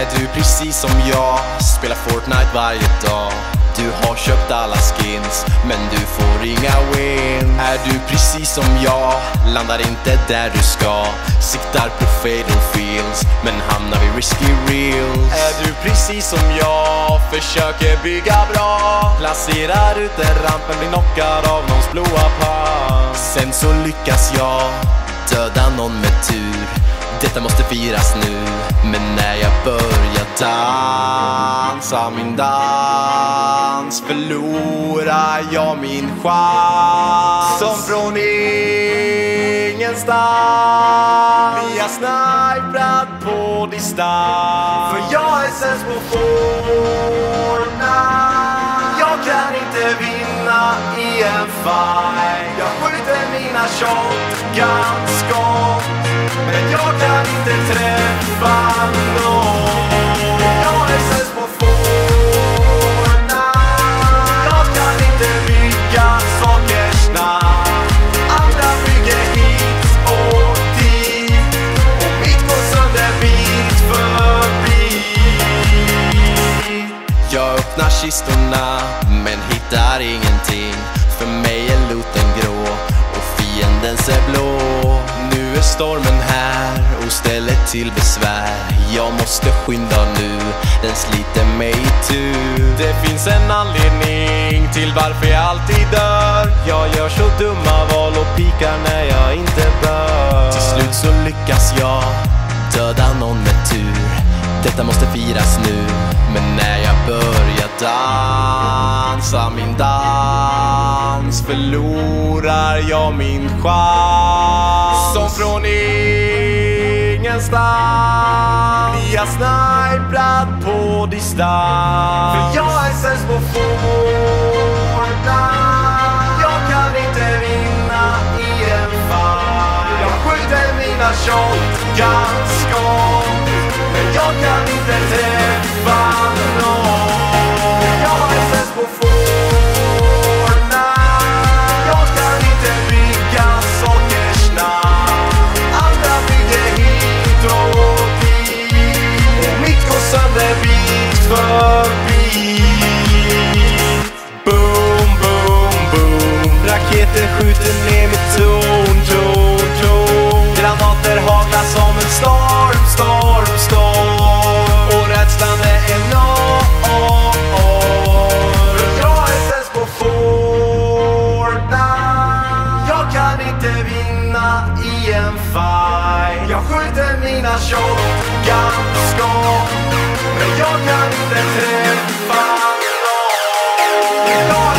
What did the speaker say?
Är du precis som jag? Spelar Fortnite varje dag. Du har köpt alla skins, men du får inga wins. Är du precis som jag? Landar inte där du ska. Siktar på fatal fields, men hamnar vid risky reels. Är du precis som jag? Försöker bygga bra. Placerar ut en rampen, blir knockad av någons blåa pass. Sen så lyckas jag döda någon med tur detta måste firas nu. Men när jag börjar dansa min dans Förlorar jag min chans. Som från ingenstans. Blir jag sniprad på distans. För jag är sämst på Fortnite Jag kan inte vinna i en fight. Jag skjuter mina shotgun-skott men jag kan inte träffa någon. Jag är sämst på Fortnite Jag kan inte bygga saker snabbt Andra bygger hit och dit. Och mitt går sönder bit för bit. Jag öppnar kistorna men hittar ingenting. För mig är looten grå och fienden ser blå. Nu är stormen här och ställer till besvär. Jag måste skynda nu, den sliter mig itu. Det finns en anledning till varför jag alltid dör. Jag gör så dumma val och pikar när jag inte bör. Till slut så lyckas jag döda någon med tur. Detta måste firas nu Men när jag börjar dansa min dans Förlorar jag min chans. Som från ingenstans. Blir jag sniprad på distans. För jag är sämst på Fortnite. Jag kan inte vinna i en fight. Jag skjuter mina shotgun-skott Men jag kan inte fight. Jag skjuter mina shotgun-skott Men jag kan inte träffa någon.